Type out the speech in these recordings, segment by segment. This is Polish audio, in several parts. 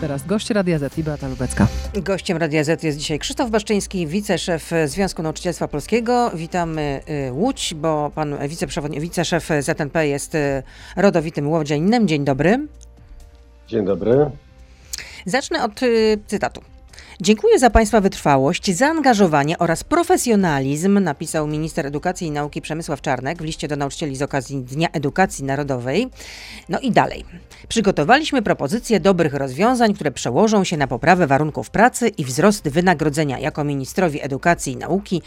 Teraz gość Radia Z i Beata Lubecka. Gościem Radia Z jest dzisiaj Krzysztof Baszczyński, wiceszef Związku Nauczycielstwa Polskiego. Witamy y, Łódź, bo pan wiceszef ZNP jest y, rodowitym łodzianinem. Dzień dobry. Dzień dobry. Zacznę od y, cytatu. Dziękuję za Państwa wytrwałość, zaangażowanie oraz profesjonalizm, napisał minister edukacji i nauki Przemysław Czarnek w liście do nauczycieli z okazji Dnia Edukacji Narodowej. No i dalej. Przygotowaliśmy propozycje dobrych rozwiązań, które przełożą się na poprawę warunków pracy i wzrost wynagrodzenia. Jako ministrowi edukacji i nauki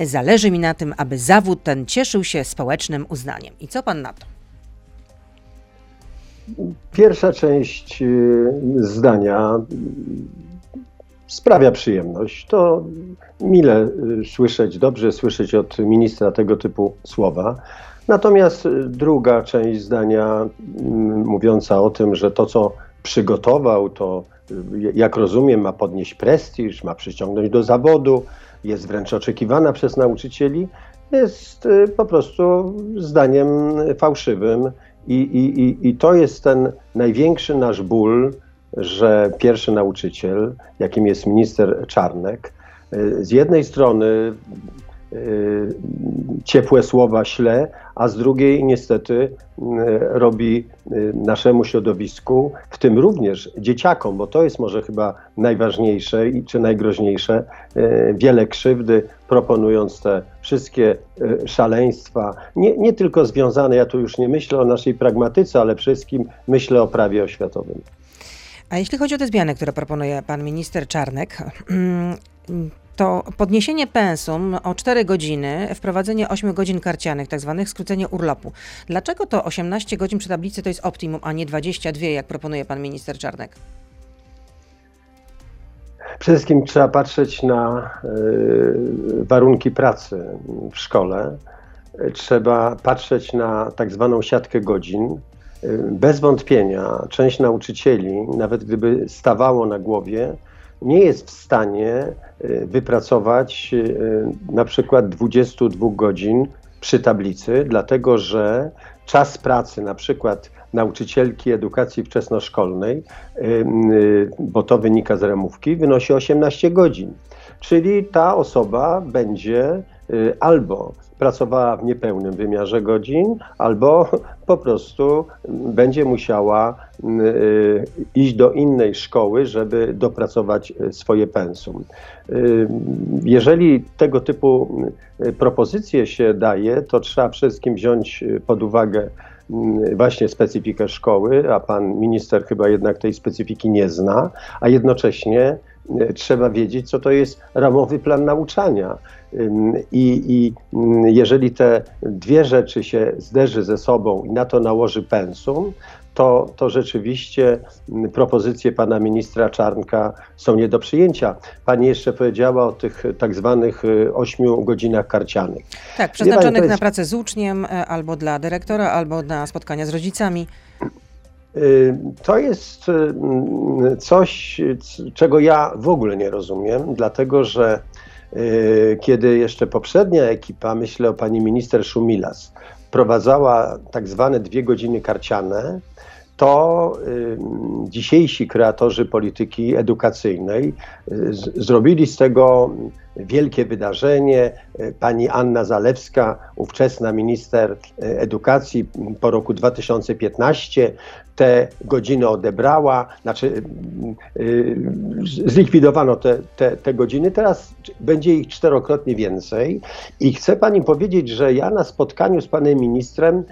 zależy mi na tym, aby zawód ten cieszył się społecznym uznaniem. I co pan na to? Pierwsza część y, zdania sprawia przyjemność. To mile y, słyszeć, dobrze słyszeć od ministra tego typu słowa. Natomiast y, druga część zdania mm, mówiąca o tym, że to, co przygotował, to y, jak rozumiem, ma podnieść prestiż, ma przyciągnąć do zawodu, jest wręcz oczekiwana przez nauczycieli, jest po prostu zdaniem fałszywym. I, i, i to jest ten największy nasz ból, że pierwszy nauczyciel, jakim jest minister Czarnek, y, z jednej strony y, ciepłe słowa śle, a z drugiej niestety y, robi naszemu środowisku, w tym również dzieciakom, bo to jest może chyba najważniejsze czy najgroźniejsze, wiele krzywdy, proponując te wszystkie szaleństwa, nie, nie tylko związane, ja tu już nie myślę o naszej pragmatyce, ale wszystkim myślę o prawie oświatowym. A jeśli chodzi o te zmiany, które proponuje pan minister Czarnek, mm, to podniesienie pensum o 4 godziny, wprowadzenie 8 godzin karcianych, tak zwanych skrócenie urlopu. Dlaczego to 18 godzin przy tablicy to jest optimum, a nie 22, jak proponuje pan minister Czarnek? Przede wszystkim trzeba patrzeć na y, warunki pracy w szkole. Trzeba patrzeć na tak zwaną siatkę godzin, bez wątpienia część nauczycieli, nawet gdyby stawało na głowie, nie jest w stanie y, wypracować y, na przykład 22 godzin przy tablicy, dlatego że czas pracy na przykład nauczycielki edukacji wczesnoszkolnej, y, bo to wynika z ramówki, wynosi 18 godzin. Czyli ta osoba będzie albo pracowała w niepełnym wymiarze godzin, albo po prostu będzie musiała y, iść do innej szkoły, żeby dopracować y, swoje pensum. Y, jeżeli tego typu propozycje się daje, to trzeba wszystkim wziąć pod uwagę właśnie specyfikę szkoły, a pan minister chyba jednak tej specyfiki nie zna, a jednocześnie trzeba wiedzieć, co to jest ramowy plan nauczania. I, I, jeżeli te dwie rzeczy się zderzy ze sobą i na to nałoży pensum, to, to rzeczywiście propozycje pana ministra Czarnka są nie do przyjęcia. Pani jeszcze powiedziała o tych tak zwanych y, ośmiu godzinach karcianych. Tak, przeznaczonych jest... na pracę z uczniem, e, albo dla dyrektora, albo na spotkania z rodzicami. Y, to jest coś, czego ja w ogóle nie rozumiem, dlatego że kiedy jeszcze poprzednia ekipa, myślę o pani minister Szumilas, wprowadzała tak zwane dwie godziny karciane, to dzisiejsi kreatorzy polityki edukacyjnej zrobili z tego wielkie wydarzenie. Pani Anna Zalewska, ówczesna minister edukacji po roku 2015, te godziny odebrała, znaczy zlikwidowano te, te, te godziny, teraz będzie ich czterokrotnie więcej. I chcę pani powiedzieć, że ja na spotkaniu z panem ministrem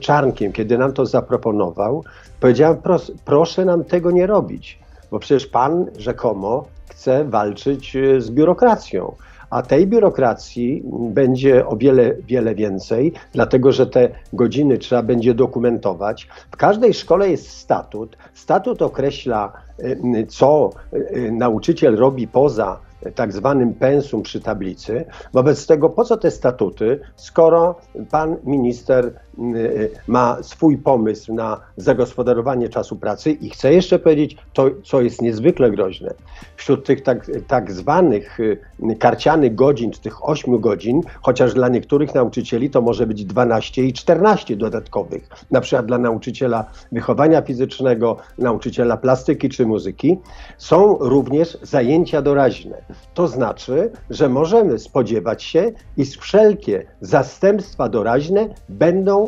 Czarnkiem, kiedy nam to zaproponował, powiedziałem, proszę nam tego nie robić, bo przecież pan rzekomo chce walczyć e, z biurokracją. A tej biurokracji będzie o wiele, wiele więcej, dlatego że te godziny trzeba będzie dokumentować. W każdej szkole jest statut. Statut określa, e, co e, nauczyciel robi poza tak zwanym pensum przy tablicy. Wobec tego po co te statuty, skoro pan minister ma swój pomysł na zagospodarowanie czasu pracy i chcę jeszcze powiedzieć to, co jest niezwykle groźne. Wśród tych tak, tak zwanych y, karcianych godzin, tych 8 godzin, chociaż dla niektórych nauczycieli to może być 12 i 14 dodatkowych, na przykład dla nauczyciela wychowania fizycznego, nauczyciela plastyki czy muzyki, są również zajęcia doraźne. To znaczy, że możemy spodziewać się, iż wszelkie zastępstwa doraźne będą y, y, y,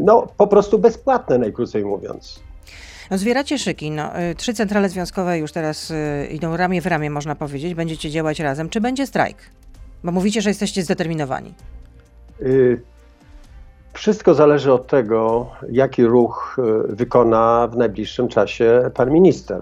no, po prostu bezpłatne, najkrócej mówiąc. No, zwieracie szyki. No, y, trzy centrale związkowe już teraz y, idą ramię w ramię, można powiedzieć. Będziecie działać razem. Czy będzie strajk? Bo mówicie, że jesteście zdeterminowani. Y, Wszystko zależy od tego, jaki ruch y, wykona w najbliższym czasie pan minister.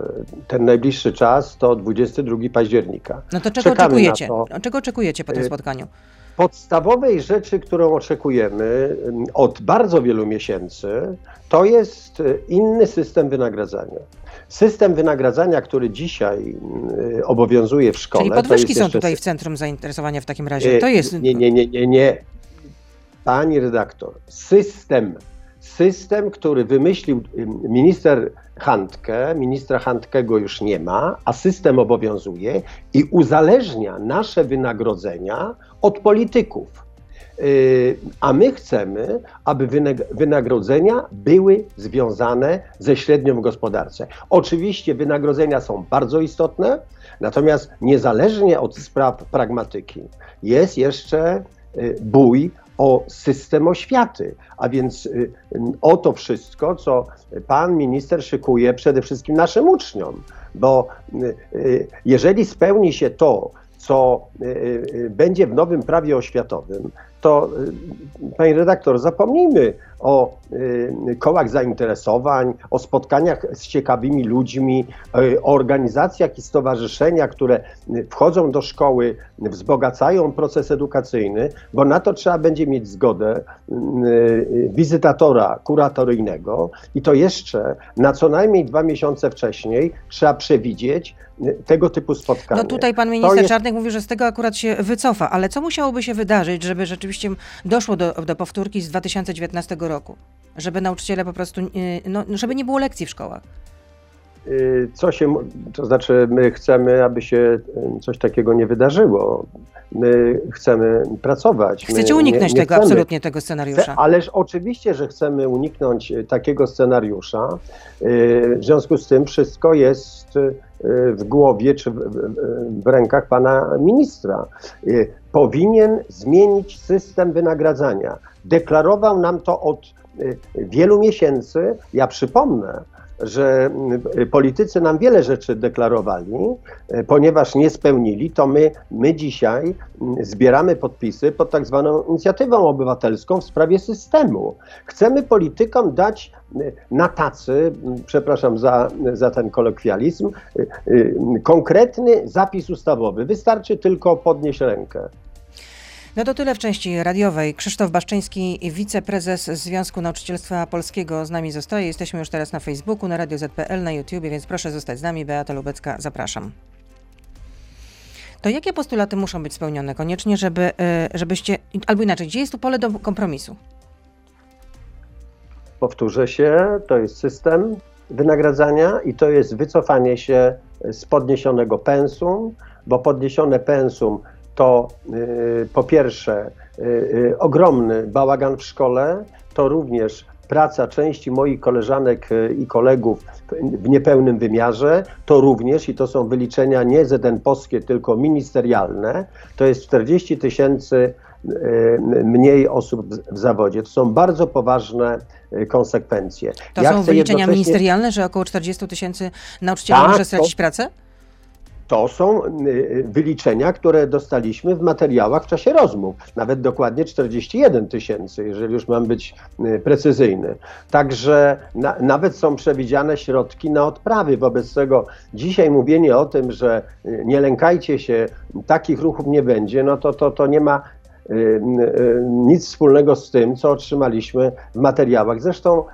Ten najbliższy czas to 22 października. No to czego Czekamy oczekujecie? to. No, czego oczekujecie po tym Y, spotkaniu? Podstawowej rzeczy, którą oczekujemy ym, od bardzo wielu miesięcy, to jest y, inny system wynagradzania. System wynagradzania, który dzisiaj y, obowiązuje w szkole. Czyli podwyżki są tutaj w centrum zainteresowania w takim razie. E, To jest. Nie, nie, nie, nie, nie. Pani redaktor, system, system, który wymyślił ym, minister Handke, ministra Handkego już nie ma, a system obowiązuje i uzależnia nasze wynagrodzenia od polityków. Yy, A my chcemy, aby wynag- wynagrodzenia były związane ze średnią w gospodarce. Oczywiście wynagrodzenia są bardzo istotne, natomiast niezależnie od spraw pragmatyki jest jeszcze y, bój o system oświaty, a więc y, o to wszystko, co pan minister szykuje przede wszystkim naszym uczniom, bo y, y, jeżeli spełni się to, co będzie w nowym prawie oświatowym, to y, pani redaktor, zapomnijmy o y, kołach zainteresowań, o spotkaniach z ciekawymi ludźmi, y, o organizacjach i stowarzyszeniach, które wchodzą do szkoły, wzbogacają proces edukacyjny, bo na to trzeba będzie mieć zgodę wizytatora kuratoryjnego i to jeszcze na co najmniej dwa miesiące wcześniej trzeba przewidzieć tego typu spotkanie. No tutaj pan minister jest- Czarnek mówi, że z tego akurat się wycofa, ale co musiałoby się wydarzyć, żeby rzeczywiście doszło do, do powtórki z 2019 roku? Żeby nauczyciele po prostu, y, no, żeby nie było lekcji w szkołach. Y, Co się, to znaczy, my chcemy, aby się y, coś takiego nie wydarzyło. My chcemy pracować. My Chcecie uniknąć nie, nie tego, chcemy. absolutnie tego scenariusza. Chce- Ależ oczywiście, że chcemy uniknąć y, takiego scenariusza. Y, W związku z tym wszystko jest y, w głowie czy w, rękach pana ministra. Powinien zmienić system wynagradzania. Deklarował nam to od wielu miesięcy. Ja przypomnę, że y, politycy nam wiele rzeczy deklarowali, y, ponieważ nie spełnili, to my, my dzisiaj y, zbieramy podpisy pod tak zwaną inicjatywą obywatelską w sprawie systemu. Chcemy politykom dać y, na tacy, y, przepraszam za, za ten kolokwializm, konkretny zapis ustawowy. Wystarczy tylko podnieść rękę. No to tyle w części radiowej. Krzysztof Baszczyński, wiceprezes Związku Nauczycielstwa Polskiego z nami zostaje. Jesteśmy już teraz na Facebooku, na Radio ZPL, na YouTubie, więc proszę zostać z nami. Beata Lubecka, zapraszam. To jakie postulaty muszą być spełnione koniecznie, żeby, e, żebyście, albo inaczej, gdzie jest tu pole do kompromisu? Powtórzę się, to jest system wynagradzania i to jest wycofanie się z podniesionego pensum, bo podniesione pensum to y, po pierwsze y, y, ogromny bałagan w szkole, to również praca części moich koleżanek i kolegów w- niepełnym wymiarze, to również, i to są wyliczenia nie ZN-powskie, tylko ministerialne, to jest 40 tysięcy mniej osób w, zawodzie. To są bardzo poważne konsekwencje. To Ja są wyliczenia jednocześnie- ministerialne, że około 40 tysięcy nauczycieli Tak, może to- stracić pracę? To są y, wyliczenia, które dostaliśmy w materiałach w czasie rozmów. Nawet dokładnie 41 tysięcy, jeżeli już mam być y, precyzyjny. Także na, nawet są przewidziane środki na odprawy. Wobec tego dzisiaj mówienie o tym, że y, nie lękajcie się, takich ruchów nie będzie, no to, to, to nie ma y, y, nic wspólnego z tym, co otrzymaliśmy w materiałach. Zresztą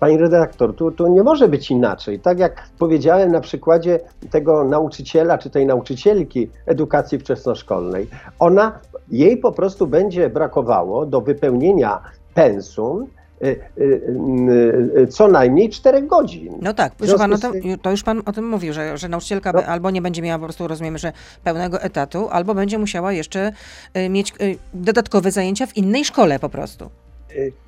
Pani redaktor, tu, tu nie może być inaczej. Tak jak powiedziałem na przykładzie tego nauczyciela czy tej nauczycielki edukacji wczesnoszkolnej, ona, jej po prostu będzie brakowało do wypełnienia pensum y, y, y, co najmniej 4 godzin. No tak, proszę pan, tym, to już pan o tym mówił, że, że nauczycielka No. albo nie będzie miała po prostu, rozumiemy, że pełnego etatu, albo będzie musiała jeszcze mieć dodatkowe zajęcia w innej szkole po prostu.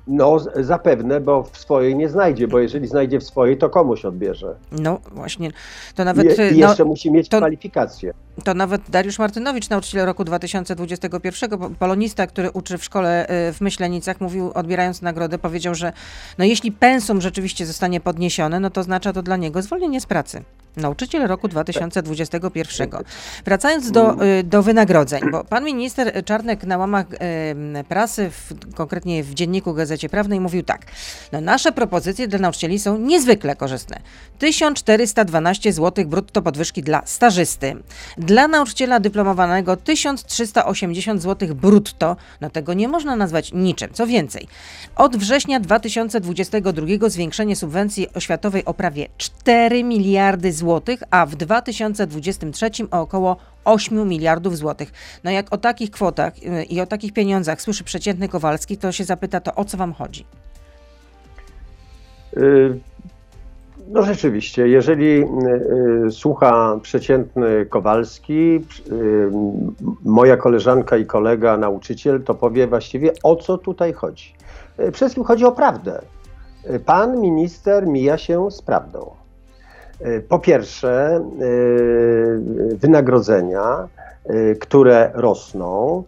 No, z- zapewne, bo w swojej nie znajdzie, bo jeżeli znajdzie w swojej, to komuś odbierze. No właśnie, to nawet, y, i no, jeszcze musi mieć to- kwalifikacje. to nawet Dariusz Martynowicz, nauczyciel roku 2021, po- polonista, który uczy w szkole y, w Myślenicach, mówił, odbierając nagrodę, powiedział, że no jeśli pensum rzeczywiście zostanie podniesione, no to oznacza to dla niego zwolnienie z pracy. Nauczyciel roku 2021. Wracając do, y, do wynagrodzeń, bo pan minister Czarnek na łamach y, prasy, w, konkretnie w Dzienniku Gazecie Prawnej, mówił tak. No, nasze propozycje dla nauczycieli są niezwykle korzystne. 1412 zł brutto podwyżki dla stażysty. Dla nauczyciela dyplomowanego 1380 zł brutto. No tego nie można nazwać niczym. Co więcej, od września 2022 zwiększenie subwencji oświatowej o prawie 4 miliardy złotych, a w 2023 o około 8 miliardów złotych. No jak o takich kwotach y, i o takich pieniądzach słyszy przeciętny Kowalski, to się zapyta, to o co wam chodzi? Y, No rzeczywiście, jeżeli y, słucha przeciętny Kowalski, moja koleżanka i kolega nauczyciel, to powie właściwie o co tutaj chodzi. Przede wszystkim chodzi o prawdę. Pan minister mija się z prawdą. Y, Po pierwsze, y, wynagrodzenia, y, które rosną,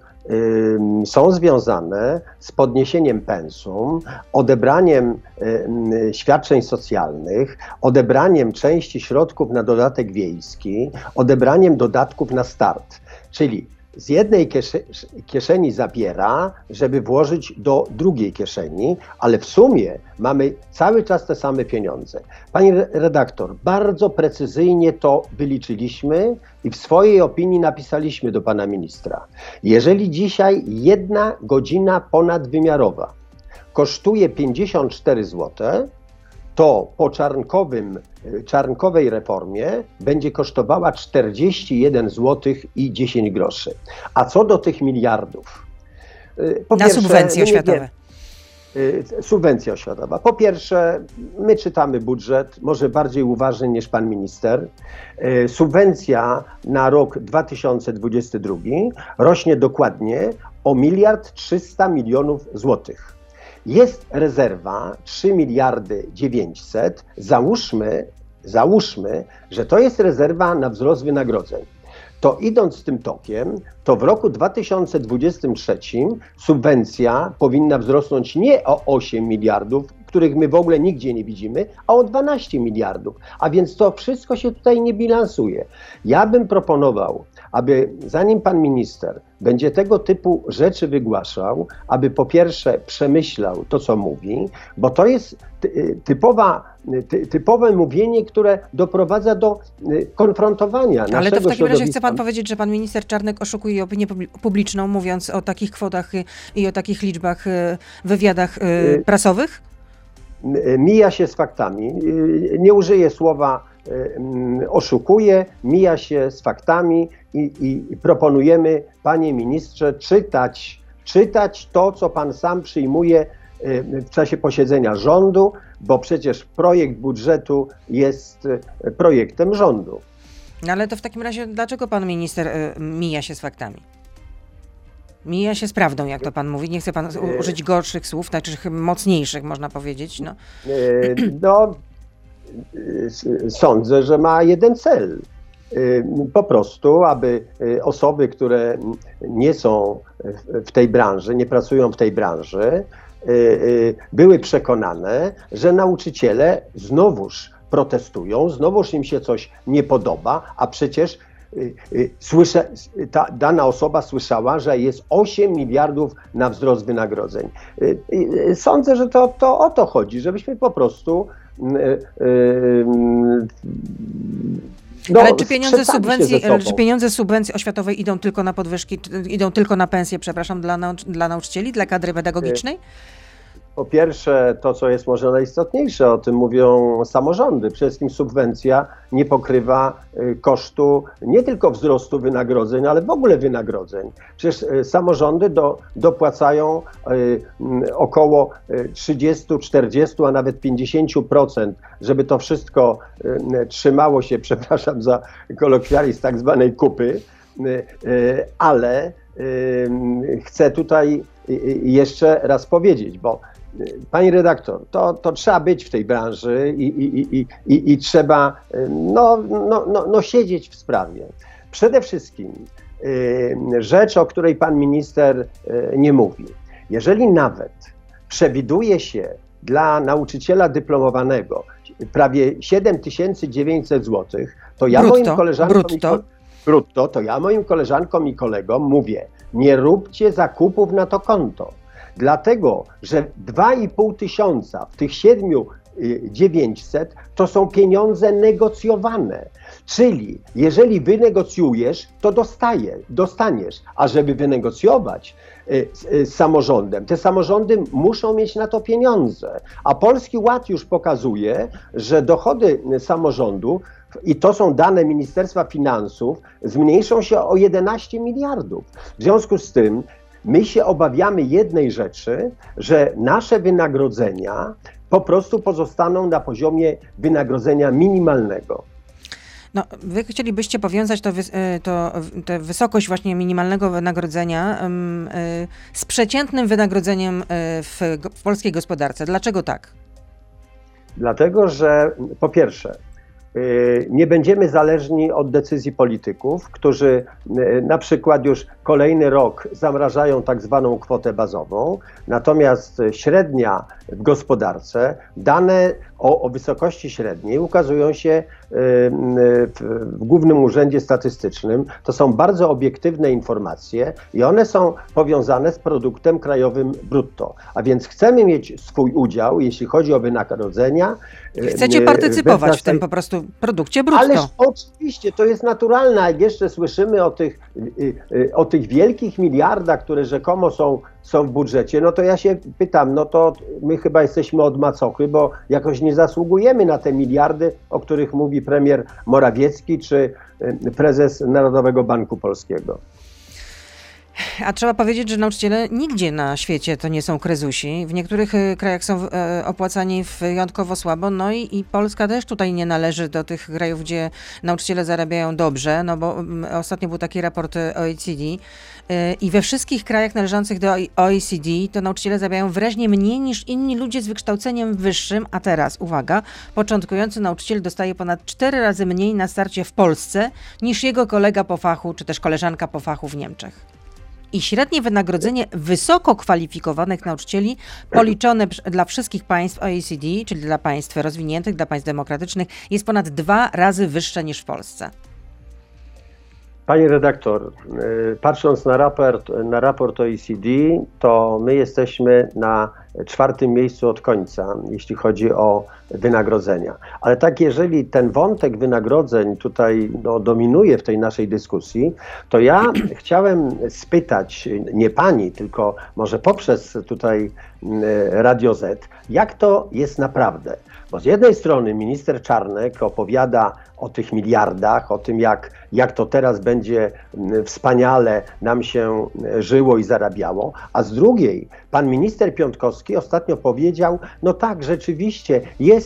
są związane z podniesieniem pensum, odebraniem świadczeń socjalnych, odebraniem części środków na dodatek wiejski, odebraniem dodatków na start. Czyli z jednej kiesze- kieszeni zabiera, żeby włożyć do drugiej kieszeni, ale w sumie mamy cały czas te same pieniądze. Pani re- redaktor, bardzo precyzyjnie to wyliczyliśmy i w swojej opinii napisaliśmy do pana ministra. Jeżeli dzisiaj jedna godzina ponadwymiarowa kosztuje 54 zł, to po czarnkowym, y, czarnkowej reformie będzie kosztowała 41 zł i 10 groszy. A co do tych miliardów? y, po Na pierwsze, subwencje nie oświatowe. Y, Subwencja oświatowa. Po pierwsze, my czytamy budżet, może bardziej uważnie niż pan minister. Subwencja na rok 2022 rośnie dokładnie o miliard 300 milionów złotych. Jest rezerwa 3 miliardy 900. Załóżmy, załóżmy, że to jest rezerwa na wzrost wynagrodzeń to idąc tym tokiem, to w roku 2023 subwencja powinna wzrosnąć nie o 8 miliardów, których my w ogóle nigdzie nie widzimy, a o 12 miliardów. A więc to wszystko się tutaj nie bilansuje. Ja bym proponował, aby zanim pan minister będzie tego typu rzeczy wygłaszał, aby po pierwsze przemyślał to, co mówi, bo to jest ty- typowa, ty- typowe mówienie, które doprowadza do y, konfrontowania Ale to w takim razie chce środowiska. pan powiedzieć, że pan minister Czarnek oszukuje opinię publi- publiczną, mówiąc o takich kwotach y, i o takich liczbach y, wywiadach y, Y, prasowych? Mija się z faktami. Y, Nie użyję słowa y, oszukuje, mija się z faktami i, i, proponujemy, panie ministrze, czytać, czytać to, co pan sam przyjmuje y, w czasie posiedzenia rządu, bo przecież projekt budżetu jest y, projektem rządu. No ale to w takim razie dlaczego pan minister y, mija się z faktami? Mija się z prawdą, jak to pan mówi. Nie chce pan użyć gorszych słów, znaczy mocniejszych, można powiedzieć. No. Y, No, y, sądzę, że ma jeden cel. Y, Po prostu, aby y, osoby, które nie są w- tej branży, nie pracują w tej branży, y, y, były przekonane, że nauczyciele znowuż protestują, znowuż im się coś nie podoba, a przecież y, y, słyszę, ta dana osoba słyszała, że jest 8 miliardów na wzrost wynagrodzeń. Y, y, Sądzę, że to, to o to chodzi, żebyśmy po prostu. Y, y, no, ale czy pieniądze, subwencji, czy pieniądze subwencji oświatowej idą tylko na podwyżki, idą tylko na pensje, przepraszam, dla, nauc- dla nauczycieli, dla kadry pedagogicznej? Po pierwsze, to co jest może najistotniejsze, o tym mówią samorządy. Przede wszystkim subwencja nie pokrywa y, kosztu nie tylko wzrostu wynagrodzeń, ale w ogóle wynagrodzeń. Przecież y, samorządy do, dopłacają y, mm, około 30, 40, a nawet 50%, żeby to wszystko trzymało się, przepraszam za kolokwializm, tak zwanej kupy, ale chcę tutaj jeszcze raz powiedzieć, bo Pani redaktor, to, to trzeba być w tej branży i, i, i, i, i trzeba no, no, no, no siedzieć w sprawie. Przede wszystkim rzecz, o której pan minister nie mówi. Jeżeli nawet przewiduje się dla nauczyciela dyplomowanego prawie 7900 zł, to ja brutto, moim koleżankom brutto. I, brutto, to ja moim koleżankom i kolegom mówię, nie róbcie zakupów na to konto Dlatego, że 2,5 tysiąca w tych 7900 to są pieniądze negocjowane. Czyli jeżeli wynegocjujesz, to dostaje, dostaniesz. A żeby wynegocjować y, z, y, z samorządem, te samorządy muszą mieć na to pieniądze. A Polski Ład już pokazuje, że dochody samorządu i to są dane Ministerstwa Finansów, zmniejszą się o 11 miliardów. W związku z tym My się obawiamy jednej rzeczy, że nasze wynagrodzenia po prostu pozostaną na poziomie wynagrodzenia minimalnego. No, wy chcielibyście powiązać to, e, to, tę wysokość właśnie minimalnego wynagrodzenia e, z przeciętnym wynagrodzeniem e, w, w polskiej gospodarce. Dlaczego tak? Dlatego, że po pierwsze, nie będziemy zależni od decyzji polityków, którzy y, na przykład już kolejny rok zamrażają tak zwaną kwotę bazową, natomiast średnia w gospodarce, dane o, o wysokości średniej ukazują się y, w, Głównym Urzędzie Statystycznym. To są bardzo obiektywne informacje i one są powiązane z produktem krajowym brutto. A więc chcemy mieć swój udział, jeśli chodzi o wynagrodzenia. Chcecie partycypować w tym po prostu produkcie brutto. Ależ oczywiście, to jest naturalne. Jak jeszcze słyszymy o tych, y, y, o tych wielkich miliardach, które rzekomo są, są w budżecie, no to ja się pytam, no to my chyba jesteśmy od macochy, bo jakoś nie zasługujemy na te miliardy, o których mówi premier Morawiecki czy y, prezes Narodowego Banku Polskiego. A trzeba powiedzieć, że nauczyciele nigdzie na świecie to nie są krezusi. W niektórych y, krajach są e, opłacani wyjątkowo słabo, no i, i, Polska też tutaj nie należy do tych krajów, gdzie nauczyciele zarabiają dobrze, no bo mm, ostatnio był taki raport y, OECD y, i we wszystkich krajach należących do OECD to nauczyciele zarabiają wyraźnie mniej niż inni ludzie z wykształceniem wyższym, a teraz, uwaga, początkujący nauczyciel dostaje ponad cztery razy mniej na starcie w Polsce niż jego kolega po fachu, czy też koleżanka po fachu w Niemczech i średnie wynagrodzenie wysoko kwalifikowanych nauczycieli policzone dla wszystkich państw OECD, czyli dla państw rozwiniętych, dla państw demokratycznych, jest ponad dwa razy wyższe niż w Polsce. Pani redaktor, y, patrząc na raport, na raport OECD, to my jesteśmy na czwartym miejscu od końca, jeśli chodzi o wynagrodzenia. Ale tak, jeżeli ten wątek wynagrodzeń tutaj no, dominuje w tej naszej dyskusji, to ja chciałem spytać nie pani, tylko może poprzez tutaj mm, Radio Z, jak to jest naprawdę. Bo z jednej strony minister Czarnek opowiada o tych miliardach, o tym, jak, jak to teraz będzie mm, wspaniale nam się żyło i zarabiało, a z drugiej pan minister Piątkowski ostatnio powiedział, no tak, rzeczywiście jest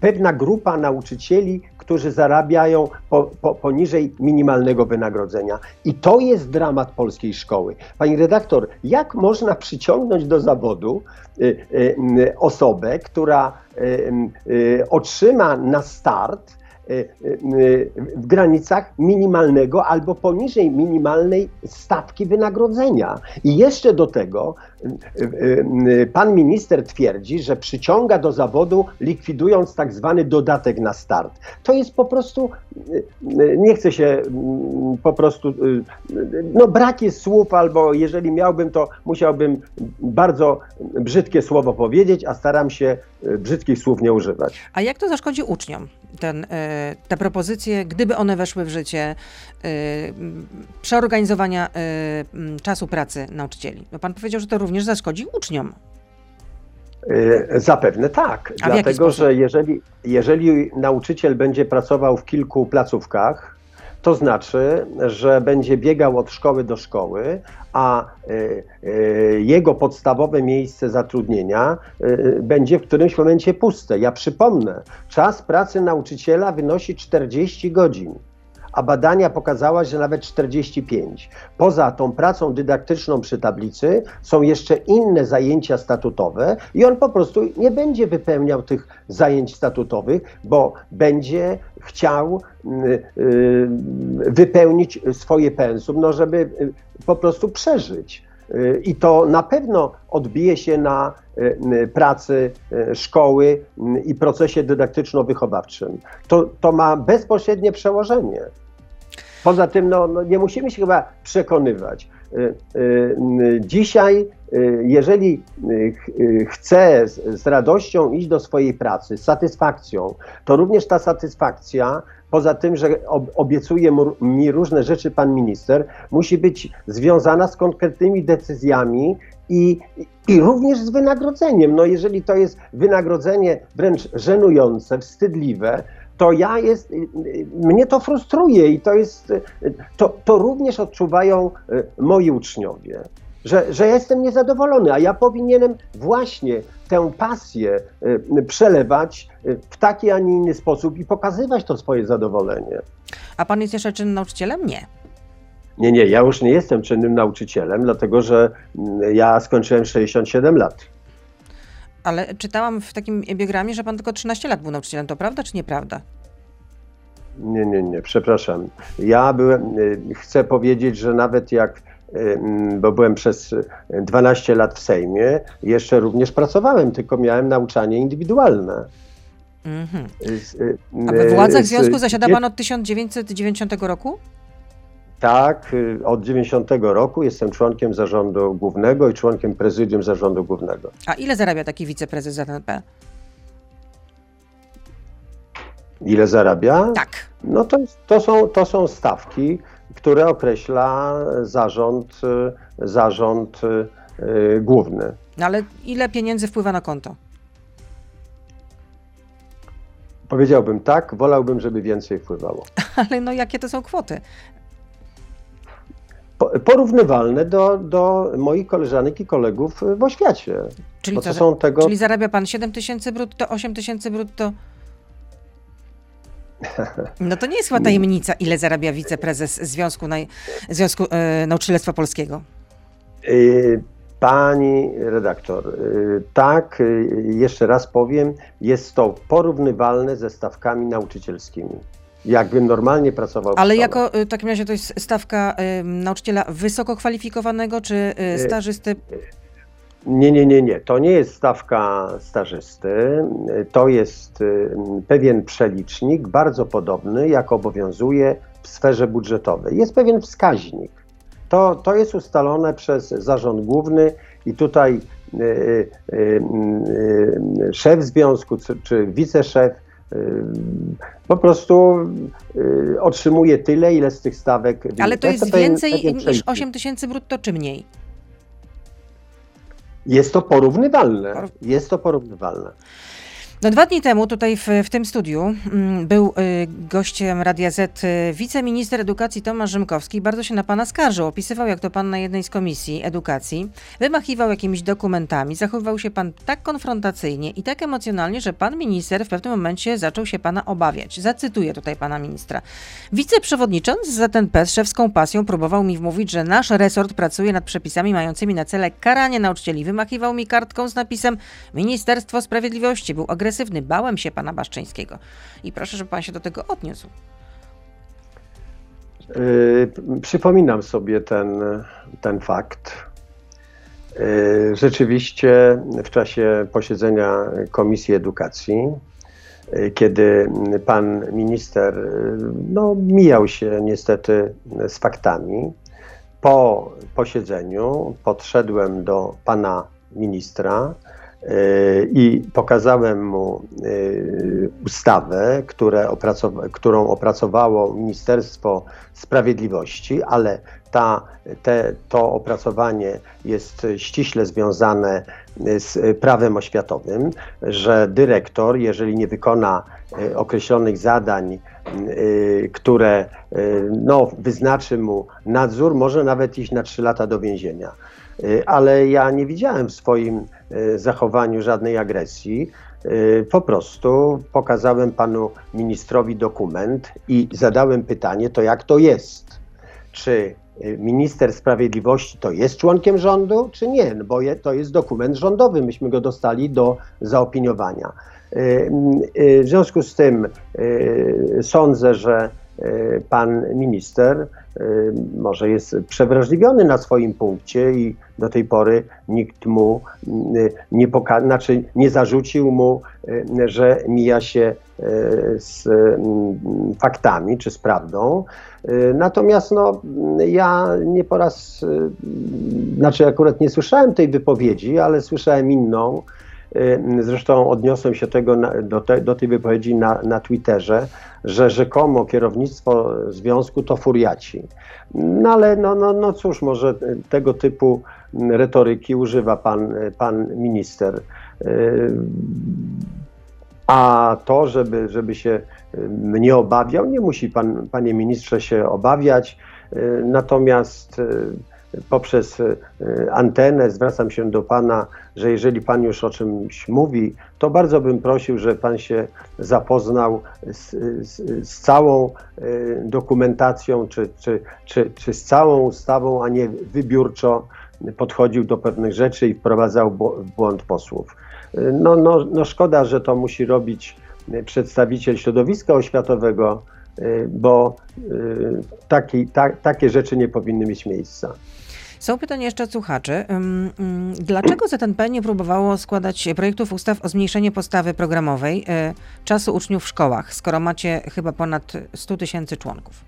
pewna grupa nauczycieli, którzy zarabiają po, po, poniżej minimalnego wynagrodzenia. I to jest dramat polskiej szkoły. Pani redaktor, jak można przyciągnąć do zawodu y, y, y, osobę, która otrzyma na start w granicach minimalnego albo poniżej minimalnej stawki wynagrodzenia. I jeszcze do tego y, pan minister twierdzi, że przyciąga do zawodu likwidując tak zwany dodatek na start. To jest po prostu, nie chcę się mm, po prostu, no brak jest słów, albo jeżeli miałbym, to musiałbym bardzo brzydkie słowo powiedzieć, a staram się brzydkich słów nie używać. A jak to zaszkodzi uczniom? Ten, e, te propozycje, gdyby one weszły w życie, e, przeorganizowania e, czasu pracy nauczycieli. No pan powiedział, że to również zaszkodzi uczniom. Zapewne tak, A dlatego że jeżeli, jeżeli nauczyciel będzie pracował w kilku placówkach, to znaczy, że będzie biegał od szkoły do szkoły, a y, y, jego podstawowe miejsce zatrudnienia y, będzie w którymś momencie puste. Ja przypomnę, czas pracy nauczyciela wynosi 40 godzin. A badania pokazały, że nawet 45. Poza tą pracą dydaktyczną przy tablicy są jeszcze inne zajęcia statutowe i on po prostu nie będzie wypełniał tych zajęć statutowych, bo będzie chciał y, y, wypełnić swoje pensum, no żeby y, po prostu przeżyć. Y, I to na pewno odbije się na y, y, pracy szkoły i procesie dydaktyczno-wychowawczym. To, to ma bezpośrednie przełożenie. Poza tym no, no nie musimy się chyba przekonywać. Y, y, Dzisiaj, y, jeżeli ch- chcę z, radością iść do swojej pracy, z satysfakcją, to również ta satysfakcja, poza tym, że ob, obiecuje mi różne rzeczy pan minister, musi być związana z konkretnymi decyzjami i, i również z wynagrodzeniem. No jeżeli to jest wynagrodzenie wręcz żenujące, wstydliwe, to ja jest, y, y, mnie to frustruje i to jest, y, to, to również odczuwają moi uczniowie, że, że ja jestem niezadowolony, a ja powinienem właśnie tę pasję przelewać w taki, a nie inny sposób i pokazywać to swoje zadowolenie. A pan jest jeszcze czynnym nauczycielem? Nie. Nie, nie, ja już nie jestem czynnym nauczycielem, dlatego że mm, ja skończyłem 67 lat. Ale czytałam w takim biogramie, że pan tylko 13 lat był nauczycielem. To prawda czy nieprawda? Nie, nie, nie, przepraszam. Ja byłem, y, chcę powiedzieć, że nawet jak, y, bo byłem przez y, 12 lat w Sejmie, jeszcze również pracowałem, tylko miałem nauczanie indywidualne. Mhm. Y, A we władzach związku zasiada pan od 1990 roku? Tak, y, od 90 roku jestem członkiem zarządu głównego i członkiem prezydium zarządu głównego. A ile zarabia taki wiceprezes ZNP? Ile zarabia? Tak. No to, to, są, to są stawki, które określa zarząd, y, zarząd y, y, główny. No ale ile pieniędzy wpływa na konto? Powiedziałbym tak, wolałbym, żeby więcej wpływało. Ale no jakie to są kwoty? Po, porównywalne do, do moich koleżanek i kolegów w oświacie. Czyli, to są tego. czyli zarabia pan 7 tysięcy brutto, 8 tysięcy brutto? No to nie jest chyba tajemnica, ile zarabia wiceprezes Związku, Naj... Związku e, Nauczycielstwa Polskiego. Y, Pani redaktor, y, tak, y, jeszcze raz powiem, jest to porównywalne ze stawkami nauczycielskimi. Jakbym normalnie pracował Ale jako e, w takim razie to jest stawka e, nauczyciela wysoko kwalifikowanego czy e, stażysty? Nie, nie, nie, nie. To nie jest stawka stażysty. To jest y, pewien przelicznik, bardzo podobny, jak obowiązuje w sferze budżetowej. Jest pewien wskaźnik. To, to jest ustalone przez zarząd główny i tutaj y, y, y, y, szef związku czy, czy wiceszef y, po prostu y, otrzymuje tyle, ile z tych stawek. Ale to jest więcej pewien niż przelicznik. 8 tysięcy brutto czy mniej? Jest to porównywalne. Poró- Jest to porównywalne. No dwa dni temu tutaj w, w tym studiu mm, był y, gościem Radia Z y, wiceminister edukacji Tomasz Rzymkowski. Bardzo się na pana skarżył. Opisywał, jak to pan na jednej z komisji edukacji wymachiwał jakimiś dokumentami. Zachowywał się pan tak konfrontacyjnie i tak emocjonalnie, że pan minister w pewnym momencie zaczął się pana obawiać. Zacytuję tutaj pana ministra. Wiceprzewodniczący ZNP z szewską pasją próbował mi wmówić, że nasz resort pracuje nad przepisami mającymi na cele karanie nauczycieli. Wymachiwał mi kartką z napisem Ministerstwo Sprawiedliwości. Był agresywny. Bałem się pana Baszczyńskiego. I proszę, żeby pan się do tego odniósł. Yy, Przypominam sobie ten, ten fakt. Yy, Rzeczywiście w czasie posiedzenia Komisji Edukacji, yy, kiedy pan minister no, mijał się niestety z faktami, po posiedzeniu podszedłem do pana ministra i pokazałem mu ustawę, które opracowa którą opracowało Ministerstwo Sprawiedliwości, ale ta, te, to opracowanie jest ściśle związane z prawem oświatowym, że dyrektor, jeżeli nie wykona określonych zadań, które no, wyznaczy mu nadzór, może nawet iść na 3 lata do więzienia. Ale ja nie widziałem w swoim zachowaniu żadnej agresji. Po prostu pokazałem panu ministrowi dokument i zadałem pytanie, to jak to jest? Czy minister sprawiedliwości to jest członkiem rządu, czy nie? No bo to jest dokument rządowy, myśmy go dostali do zaopiniowania. W związku z tym sądzę, że pan minister może jest przewrażliwiony na swoim punkcie i do tej pory nikt mu nie, poka- znaczy nie zarzucił mu, że mija się z faktami czy z prawdą. Natomiast no, ja nie po raz, znaczy akurat nie słyszałem tej wypowiedzi, ale słyszałem inną. Zresztą odniosłem się tego na, do, te, do, tej wypowiedzi na, na Twitterze, że rzekomo kierownictwo związku to furiaci. No ale no, no, no cóż, może tego typu retoryki używa pan, pan minister. A to, żeby, żeby się mnie obawiał, nie musi pan, panie ministrze, się obawiać. Natomiast poprzez antenę zwracam się do pana, że jeżeli pan już o czymś mówi, to bardzo bym prosił, że pan się zapoznał z, z, z całą dokumentacją, czy, czy, czy, czy z całą ustawą, a nie wybiórczo podchodził do pewnych rzeczy i wprowadzał w błąd posłów. No, no, no szkoda, że to musi robić przedstawiciel środowiska oświatowego, bo taki, ta, takie rzeczy nie powinny mieć miejsca. Są pytania jeszcze od słuchaczy. Dlaczego ZNP nie próbowało składać projektów ustaw o zmniejszenie podstawy programowej czasu uczniów w szkołach, skoro macie chyba ponad 100 tysięcy członków?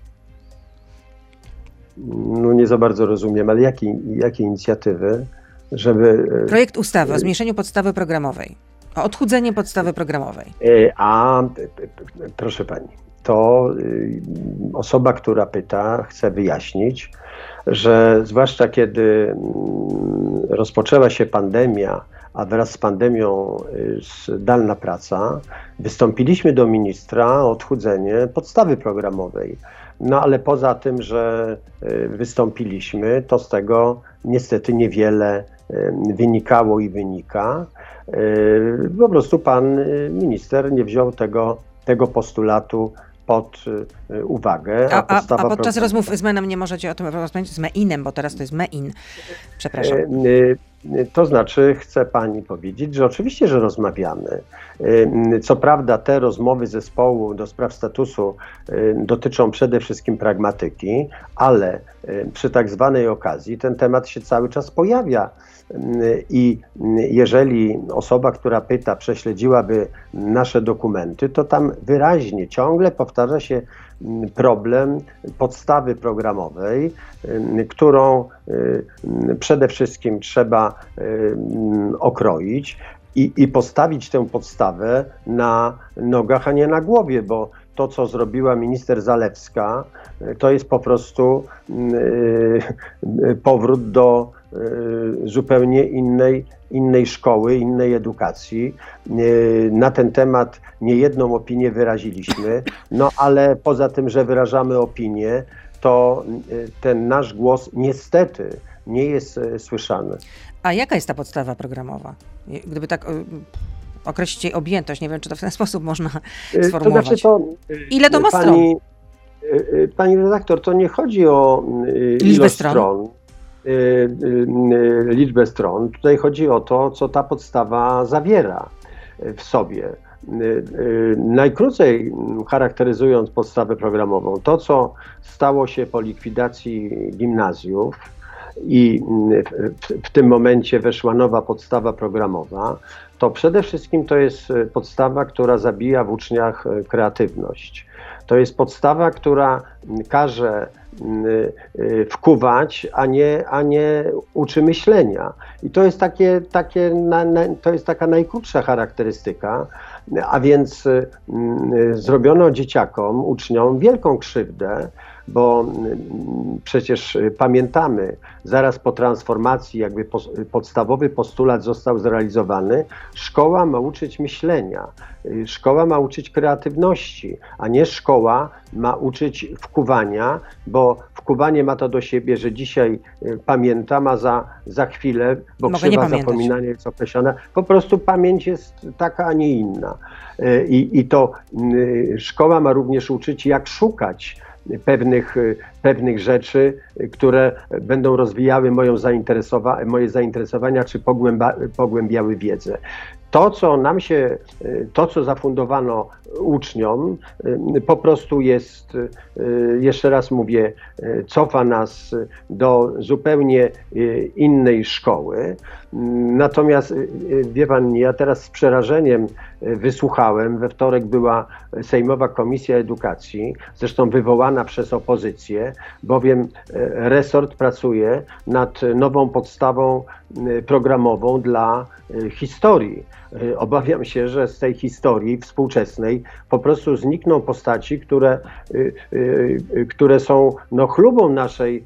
No nie za bardzo rozumiem, ale jakie, jakie inicjatywy, żeby... Projekt ustawy o zmniejszeniu podstawy programowej, o odchudzenie podstawy programowej. A, proszę pani, to osoba, która pyta, chce wyjaśnić, że zwłaszcza kiedy rozpoczęła się pandemia, a wraz z pandemią zdalna praca, wystąpiliśmy do ministra o odchudzenie podstawy programowej. No ale poza tym, że wystąpiliśmy, to z tego niestety niewiele wynikało i wynika. Po prostu pan minister nie wziął tego, tego postulatu pod uwagę. A, a, a podczas rozmów z MEN-em nie możecie o tym rozmawiać z MEIN-em, bo teraz to jest MEIN. Przepraszam. To znaczy, chcę pani powiedzieć, że oczywiście, że rozmawiamy. Co prawda, te rozmowy zespołu do spraw statusu dotyczą przede wszystkim pragmatyki, ale przy tak zwanej okazji ten temat się cały czas pojawia. I jeżeli osoba, która pyta, prześledziłaby nasze dokumenty, to tam wyraźnie ciągle powtarza się problem podstawy programowej, którą przede wszystkim trzeba okroić i, i postawić tę podstawę na nogach, a nie na głowie, bo to, co zrobiła minister Zalewska, to jest po prostu powrót do zupełnie innej, innej szkoły, innej edukacji. Na ten temat niejedną opinię wyraziliśmy, no ale poza tym, że wyrażamy opinię, to ten nasz głos niestety nie jest słyszany. A jaka jest ta podstawa programowa? Gdyby tak określić jej objętość, nie wiem, czy to w ten sposób można sformułować. To znaczy to, Ile to ma pani, stron? Pani redaktor, to nie chodzi o liczbę stron. stron liczbę stron. Tutaj chodzi o to, co ta podstawa zawiera w sobie. Najkrócej charakteryzując podstawę programową, to co stało się po likwidacji gimnazjów i w, w tym momencie weszła nowa podstawa programowa, to przede wszystkim to jest podstawa, która zabija w uczniach kreatywność. To jest podstawa, która każe wkuwać, a nie, a nie uczy myślenia. I to jest, takie, takie, to jest taka najkrótsza charakterystyka, a więc zrobiono dzieciakom, uczniom wielką krzywdę, bo mm, przecież pamiętamy, zaraz po transformacji, jakby podstawowy postulat został zrealizowany, szkoła ma uczyć myślenia, y, szkoła ma uczyć kreatywności, a nie szkoła ma uczyć wkuwania, bo wkuwanie ma to do siebie, że dzisiaj y, pamiętam, a za, za chwilę, bo Mogę krzywa zapominania jest określona, po prostu pamięć jest taka, a nie inna. Y, I, i to szkoła ma również uczyć, jak szukać pewnych, pewnych rzeczy, które będą rozwijały moją zainteresowa moje zainteresowania czy pogłębiały wiedzę. To, co nam się, to, co zafundowano uczniom, po prostu jest, jeszcze raz mówię, cofa nas do zupełnie innej szkoły. Natomiast, wie pan, ja teraz z przerażeniem wysłuchałem, we wtorek była Sejmowa Komisja Edukacji, zresztą wywołana przez opozycję, bowiem resort pracuje nad nową podstawą programową dla historii. Obawiam się, że z tej historii współczesnej po prostu znikną postaci, które, które są no, chlubą naszej,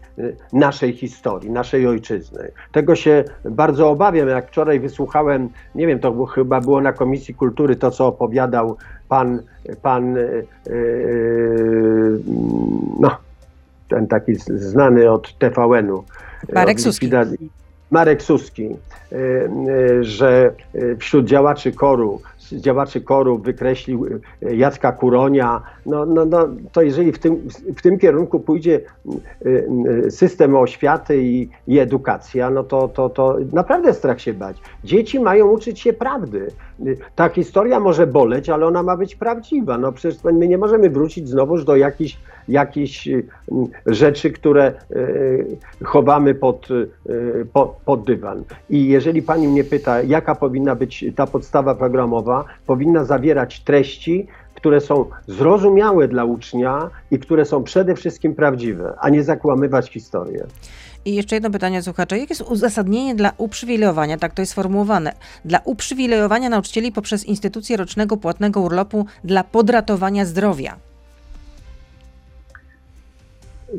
naszej historii, naszej ojczyzny. Tego się bardzo obawiam. Jak wczoraj wysłuchałem, nie wiem, to chyba było na Komisji Kultury, to co opowiadał pan, pan yy, no, ten taki znany od TVN-u. Marek Suski. Marek Suski, że wśród działaczy koru działaczy koru wykreślił e, Jacka Kuronia, no, no, no, to jeżeli w tym, w tym kierunku pójdzie e, system oświaty i, i edukacja, no to, to, to naprawdę strach się bać. Dzieci mają uczyć się prawdy. Ta historia może boleć, ale ona ma być prawdziwa. No przecież my nie możemy wrócić znowuż do jakichś jakieś rzeczy, które chowamy pod, pod, pod dywan. I jeżeli pani mnie pyta, jaka powinna być ta podstawa programowa, powinna zawierać treści, które są zrozumiałe dla ucznia i które są przede wszystkim prawdziwe, a nie zakłamywać historię. I jeszcze jedno pytanie słuchacza. Jakie jest uzasadnienie dla uprzywilejowania, tak to jest sformułowane, dla uprzywilejowania nauczycieli poprzez instytucję rocznego płatnego urlopu dla podratowania zdrowia?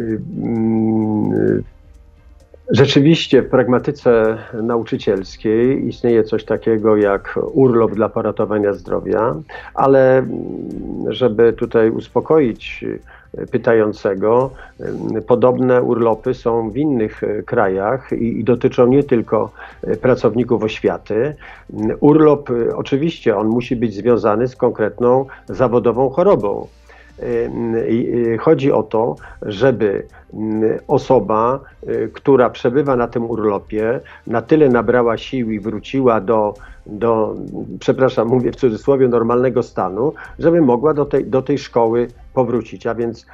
Y, mm, Rzeczywiście w pragmatyce nauczycielskiej istnieje coś takiego jak urlop dla poratowania zdrowia, ale mm, żeby tutaj uspokoić pytającego, podobne urlopy są w innych krajach i, i dotyczą nie tylko pracowników oświaty. Urlop oczywiście on musi być związany z konkretną zawodową chorobą. Chodzi o to, żeby osoba, y, która przebywa na tym urlopie, na tyle nabrała sił i wróciła do, do przepraszam, mówię w cudzysłowie, normalnego stanu, żeby mogła do tej, do tej szkoły powrócić. A więc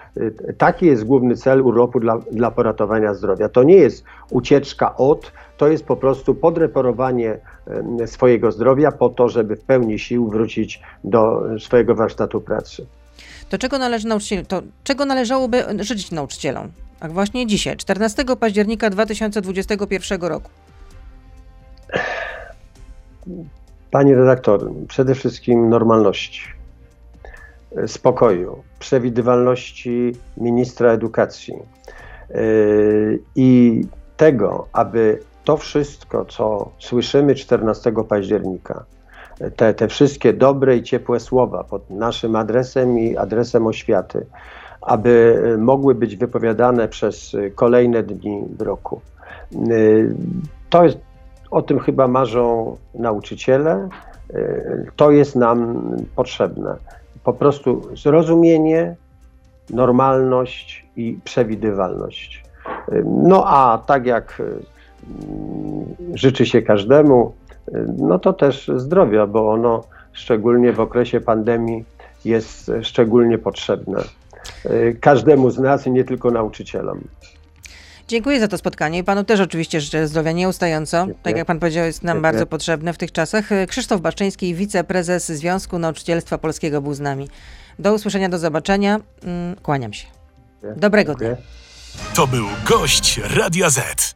taki jest główny cel urlopu dla, dla poratowania zdrowia. To nie jest ucieczka od, to jest po prostu podreperowanie swojego zdrowia po to, żeby w pełni sił wrócić do swojego warsztatu pracy. To czego, należy to czego należałoby życzyć nauczycielom? A właśnie dzisiaj, 14 października 2021 roku. Pani redaktor, przede wszystkim normalności, spokoju, przewidywalności ministra edukacji yy, i tego, aby to wszystko, co słyszymy 14 października, te, te wszystkie dobre i ciepłe słowa pod naszym adresem i adresem oświaty, aby mogły być wypowiadane przez kolejne dni w roku. To jest, o tym chyba marzą nauczyciele, to jest nam potrzebne. Po prostu zrozumienie, normalność i przewidywalność. No a tak jak życzy się każdemu, no to też zdrowia, bo ono szczególnie w okresie pandemii jest szczególnie potrzebne. Y, każdemu z nas i nie tylko nauczycielom. Dziękuję za to spotkanie i panu też oczywiście życzę zdrowia nieustająco. Dziękuję. Tak jak pan powiedział, jest nam Dziękuję. bardzo potrzebne w tych czasach. E, Krzysztof Baszczyński, wiceprezes Związku Nauczycielstwa Polskiego był z nami. Do usłyszenia, do zobaczenia. Mm, Kłaniam się. Dobrego dnia. Dziękuję. To był gość Radia Z.